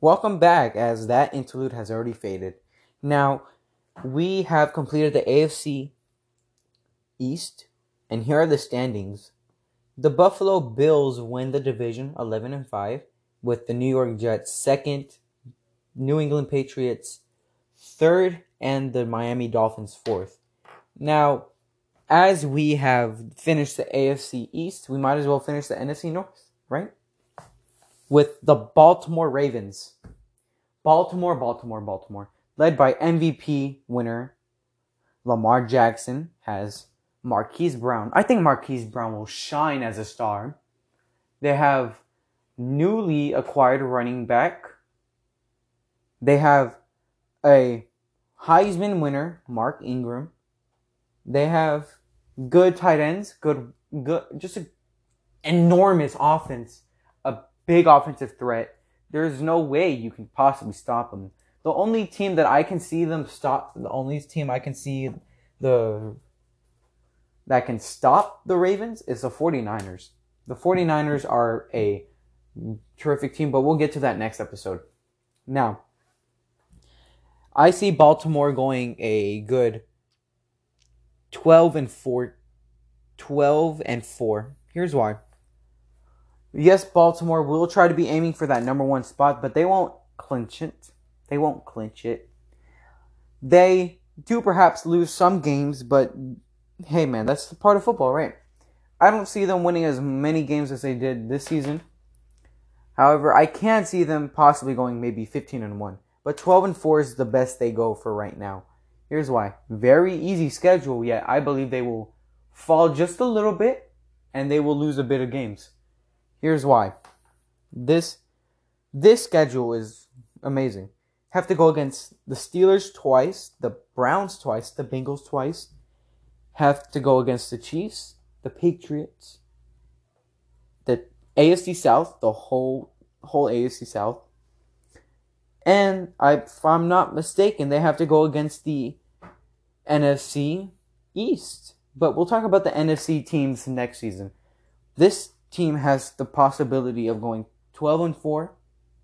welcome back as that interlude has already faded. Now, we have completed the AFC East, and here are the standings. The Buffalo Bills win the division 11 and 5 with the New York Jets second, New England Patriots third and the Miami Dolphins fourth. Now, as we have finished the AFC East, we might as well finish the NFC North, right? With the Baltimore Ravens. Baltimore, Baltimore, Baltimore, led by MVP winner Lamar Jackson, has Marquise Brown. I think Marquise Brown will shine as a star. They have newly acquired running back. They have a Heisman winner, Mark Ingram. They have good tight ends, good, good, just an enormous offense, big offensive threat. There's no way you can possibly stop them. The only team that I can see them stop, the only team I can see the that can stop the Ravens is the 49ers. The 49ers are a terrific team, but we'll get to that next episode. Now, I see Baltimore going a good 12 and 4 12 and 4. Here's why. Yes, Baltimore will try to be aiming for that number 1 spot, but they won't clinch it. They won't clinch it. They do perhaps lose some games, but hey man, that's the part of football, right? I don't see them winning as many games as they did this season. However, I can see them possibly going maybe 15 and 1. But 12 and 4 is the best they go for right now. Here's why. Very easy schedule, yet I believe they will fall just a little bit and they will lose a bit of games. Here's why. This this schedule is amazing. Have to go against the Steelers twice, the Browns twice, the Bengals twice. Have to go against the Chiefs, the Patriots, the AFC South, the whole whole AFC South. And I, if I'm not mistaken, they have to go against the NFC East. But we'll talk about the NFC teams next season. This team has the possibility of going 12 and 4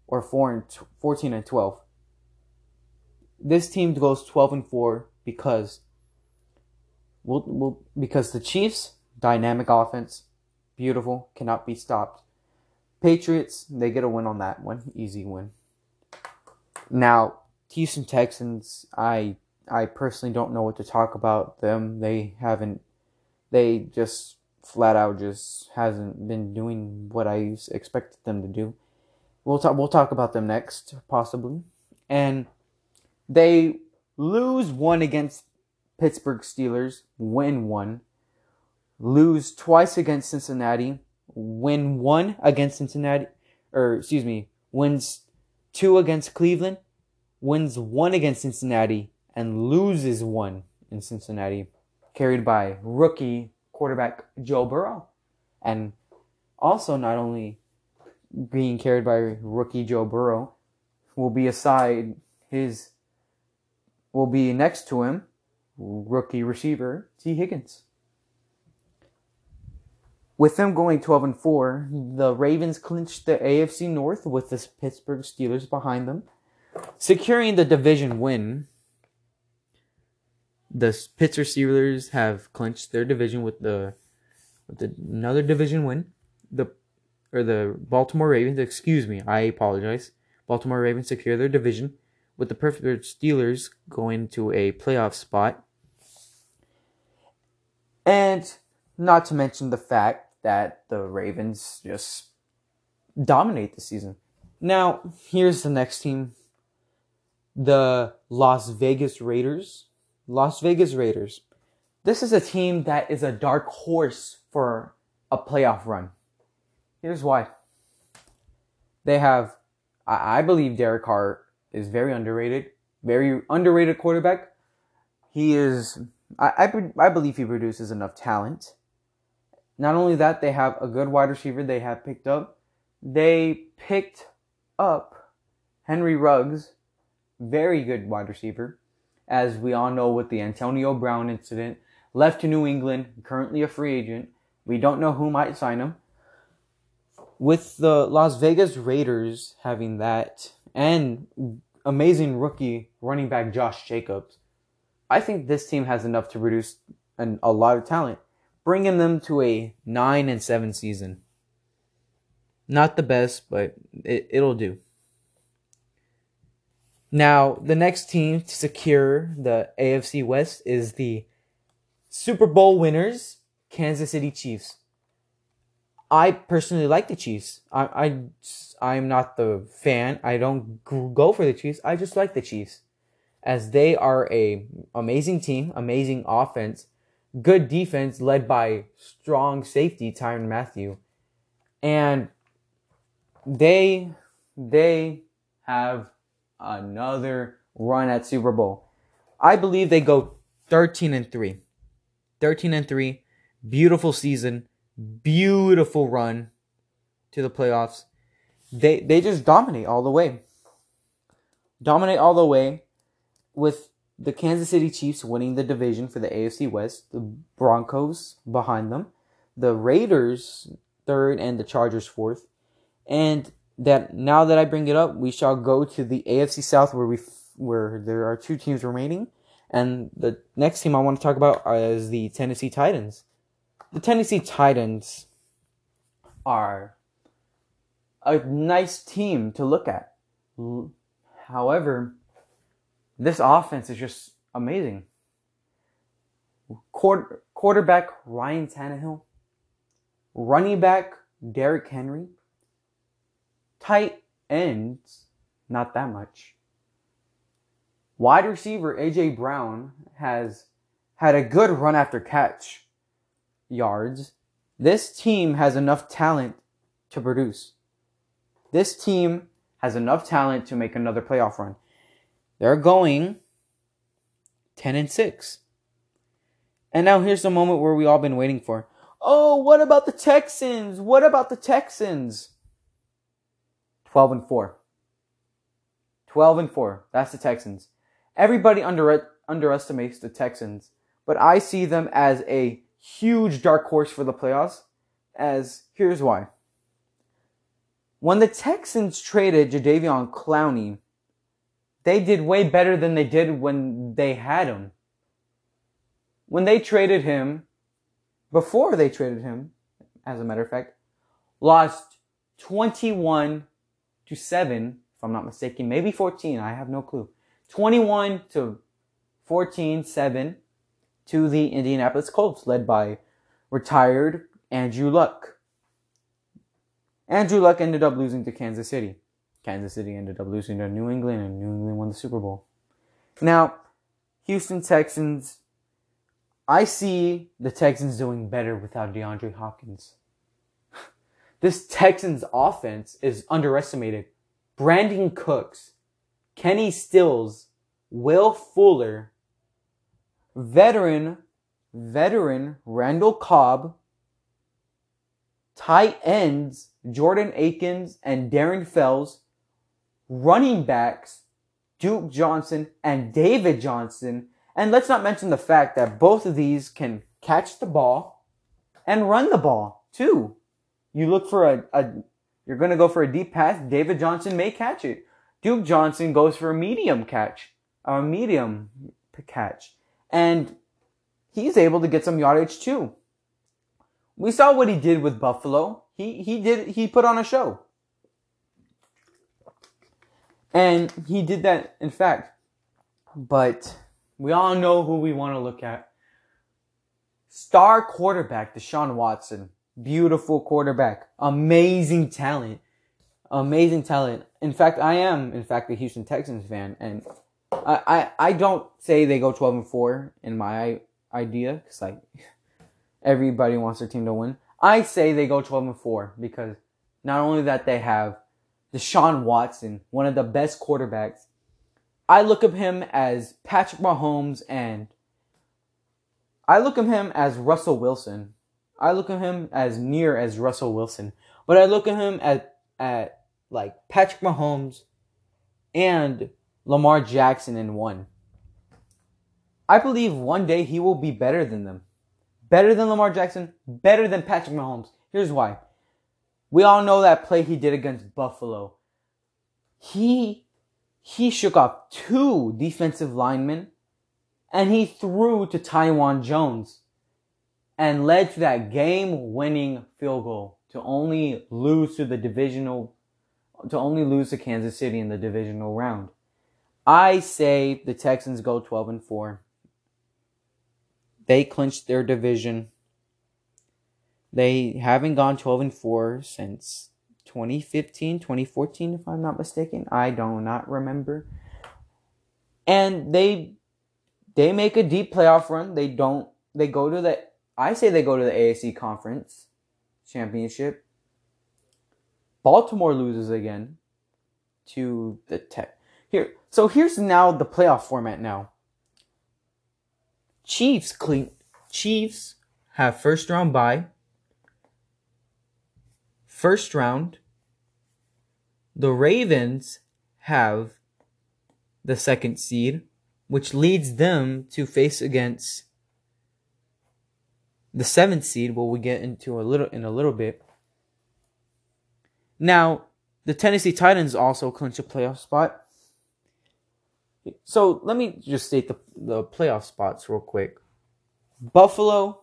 or 4 and 14 and 12. This team goes 12 and 4 because we'll, we'll, because the Chiefs dynamic offense, beautiful, cannot be stopped. Patriots, they get a win on that one, easy win. Now, Houston Texans, I I personally don't know what to talk about them. They haven't they just flat out just hasn't been doing what I expected them to do. We'll talk we'll talk about them next, possibly. And they lose one against Pittsburgh Steelers, win one. Lose twice against Cincinnati, win one against Cincinnati, or excuse me, wins two against Cleveland, wins one against Cincinnati, and loses one in Cincinnati, carried by rookie quarterback Joe Burrow. And also, not only being carried by rookie Joe Burrow, will be aside his, will be next to him, rookie receiver Tee Higgins. With them going 12 and 4, the Ravens clinched the AFC North with the Pittsburgh Steelers behind them, securing the division win. The Pittsburgh Steelers have clinched their division with the with the, another division win. The or the Baltimore Ravens, excuse me, I apologize. Baltimore Ravens secure their division with the Pittsburgh Steelers going to a playoff spot. And not to mention the fact that the Ravens just dominate the season. Now, here's the next team the Las Vegas Raiders. Las Vegas Raiders. This is a team that is a dark horse for a playoff run. Here's why. They have, I believe Derek Carr is very underrated, very underrated quarterback. He is, I, I, I believe he produces enough talent not only that, they have a good wide receiver they have picked up. They picked up Henry Ruggs, very good wide receiver. As we all know with the Antonio Brown incident, left to New England, currently a free agent. We don't know who might sign him. With the Las Vegas Raiders having that and amazing rookie running back Josh Jacobs. I think this team has enough to produce an, a lot of talent, bringing them to a 9 and 7 season. Not the best, but it, it'll do. Now, the next team to secure the AFC West is the Super Bowl winners, Kansas City Chiefs. I personally like the Chiefs. I, I, I'm not the fan. I don't go for the Chiefs. I just like the Chiefs as they are a amazing team, amazing offense, good defense led by strong safety Tyrann Mathieu. And they they have another run at Super Bowl. I believe they go 13 and 3. 13 and 3. Beautiful season. Beautiful run to the playoffs. They they just dominate all the way. Dominate all the way with the Kansas City Chiefs winning the division for the AFC West, the Broncos behind them, the Raiders third and the Chargers fourth. And that now that I bring it up, we shall go to the AFC South where we where there are two teams remaining, and the next team I want to talk about is the Tennessee Titans. The Tennessee Titans are a nice team to look at. However, this offense is just amazing. Quarter, quarterback Ryan Tannehill, running back Derrick Henry, tight ends, not that much. Wide receiver AJ Brown has had a good run after catch yards. This team has enough talent to produce. This team has enough talent to make another playoff run. They're going 10 and 6. And now here's the moment where we all been waiting for. Oh, what about the Texans? What about the Texans? 12 and 4. 12 and 4. That's the Texans. Everybody under, underestimates the Texans, but I see them as a huge dark horse for the playoffs. As here's why. When the Texans traded Jadeveon Clowney, they did way better than they did when they had him. When they traded him, before they traded him, as a matter of fact, lost 21 to 7, if I'm not mistaken, maybe 14, I have no clue. 21 to 14, 7 to the Indianapolis Colts, led by retired Andrew Luck. Andrew Luck ended up losing to Kansas City. Kansas City ended up losing to New England, and New England won the Super Bowl. Now, Houston Texans, I see the Texans doing better without DeAndre Hopkins. This Texans offense is underestimated. Brandin Cooks, Kenny Stills, Will Fuller, veteran, veteran Randall Cobb, tight ends Jordan Akins and Darren Fells, running backs Duke Johnson and David Johnson. And let's not mention the fact that both of these can catch the ball and run the ball too. You look for a, a you're going to go for a deep pass. David Johnson may catch it. Duke Johnson goes for a medium catch, a medium catch. And he's able to get some yardage too. We saw what he did with Buffalo. He, he did, he put on a show. And he did that, in fact. But we all know who we want to look at. Star quarterback Deshaun Watson beautiful quarterback, amazing talent, amazing talent. In fact, I am, in fact, a Houston Texans fan, and I, I, I don't say they go 12 and 4 in my idea, because like everybody wants their team to win. I say they go 12 and 4 because not only that they have Deshaun Watson, one of the best quarterbacks. I look at him as Patrick Mahomes and I look at him as Russell Wilson I look at him as near as Russell Wilson, but I look at him at at like Patrick Mahomes and Lamar Jackson in one. I believe one day he will be better than them. Better than Lamar Jackson, better than Patrick Mahomes. Here's why. We all know that play he did against Buffalo. He he shook off two defensive linemen and he threw to Taiwan Jones and led to that game winning field goal to only lose to the divisional to only lose to Kansas City in the divisional round. I say the Texans go 12 and 4. They clinched their division. They haven't gone 12 and 4 since 2015, 2014 if I'm not mistaken. I do not remember. And they they make a deep playoff run. They don't they go to the I say they go to the AFC conference championship. Baltimore loses again to the Tech. Here, so here's now the playoff format now. Chiefs clean Chiefs have first round bye. First round. The Ravens have the second seed, which leads them to face against the seventh seed. What we get into a little in a little bit. Now, the Tennessee Titans also clinch a playoff spot. So let me just state the, the playoff spots real quick. Buffalo,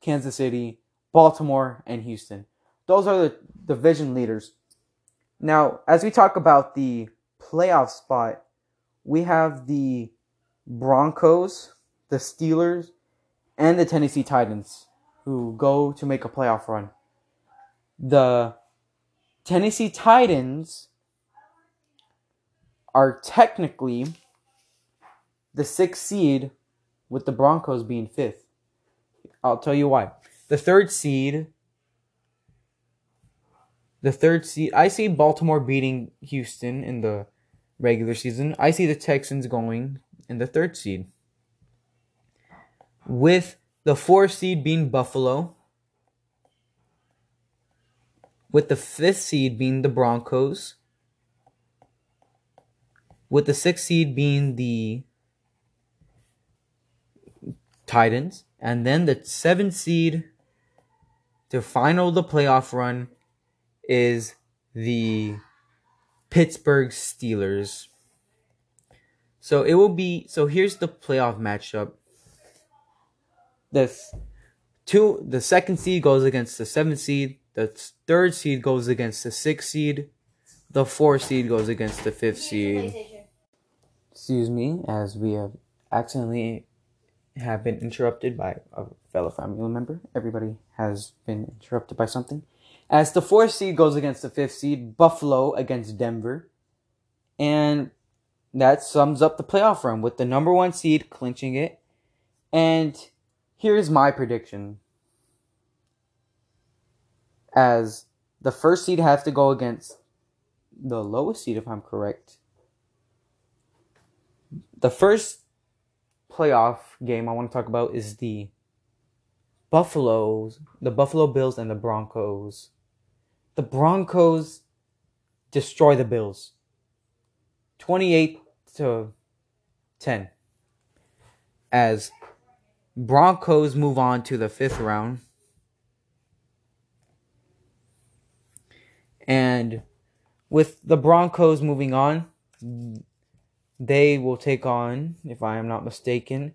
Kansas City, Baltimore, and Houston. Those are the division leaders. Now, as we talk about the playoff spot, we have the Broncos, the Steelers, and the Tennessee Titans who go to make a playoff run. The Tennessee Titans are technically the sixth seed, with the Broncos being fifth. I'll tell you why. The third seed, the third seed, I see Baltimore beating Houston in the regular season. I see the Texans going in the third seed. With the four seed being Buffalo, with the fifth seed being the Broncos, with the sixth seed being the Titans, and then the seventh seed to final the playoff run is the Pittsburgh Steelers. So it will be so here's the playoff matchup. The two the second seed goes against the seventh seed, the third seed goes against the sixth seed, the fourth seed goes against the fifth seed. Excuse me, as we have accidentally have been interrupted by a fellow family member. Everybody has been interrupted by something. As the fourth seed goes against the fifth seed, Buffalo against Denver. And that sums up the playoff run with the number one seed clinching it. And here's my prediction. As the first seed has to go against the lowest seed, if I'm correct. The first playoff game I want to talk about is the Buffaloes, the Buffalo Bills and the Broncos. The Broncos destroy the Bills. 28 to 10. As Broncos move on to the fifth round. And with the Broncos moving on, they will take on, if I am not mistaken,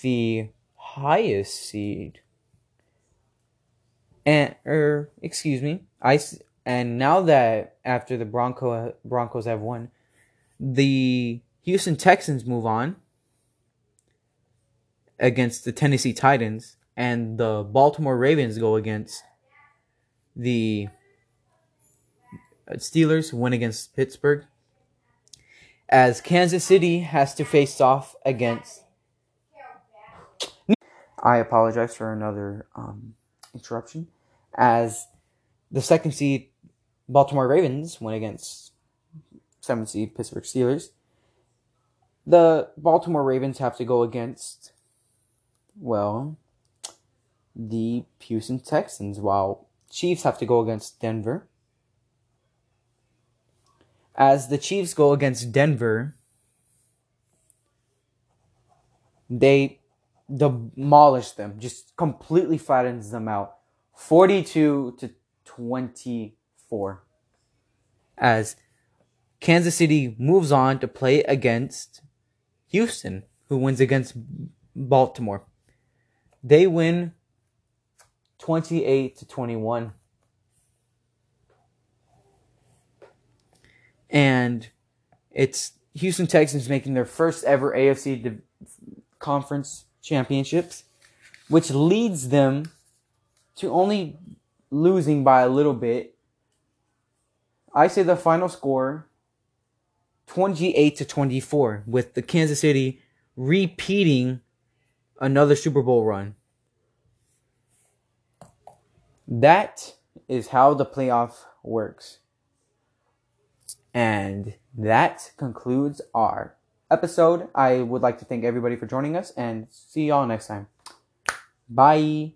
the highest seed. And er, excuse me, I and now that after the Bronco Broncos have won, the Houston Texans move on against the Tennessee Titans, and the Baltimore Ravens go against the Steelers, win against Pittsburgh as Kansas City has to face off against. I apologize for another um, interruption. As the second seed Baltimore Ravens went against seventh seed Pittsburgh Steelers, the Baltimore Ravens have to go against, well, the Houston Texans, while Chiefs have to go against Denver as the Chiefs go against Denver, they demolish them, just completely flattens them out. 42 to 24. As Kansas City moves on to play against Houston, who wins against Baltimore. They win 28 to 21. And it's Houston Texans making their first ever AFC conference championships, which leads them to only losing by a little bit. I say the final score 28 to 24 with the Kansas City repeating another Super Bowl run. That is how the playoff works. And that concludes our episode. I would like to thank everybody for joining us and see y'all next time. Bye.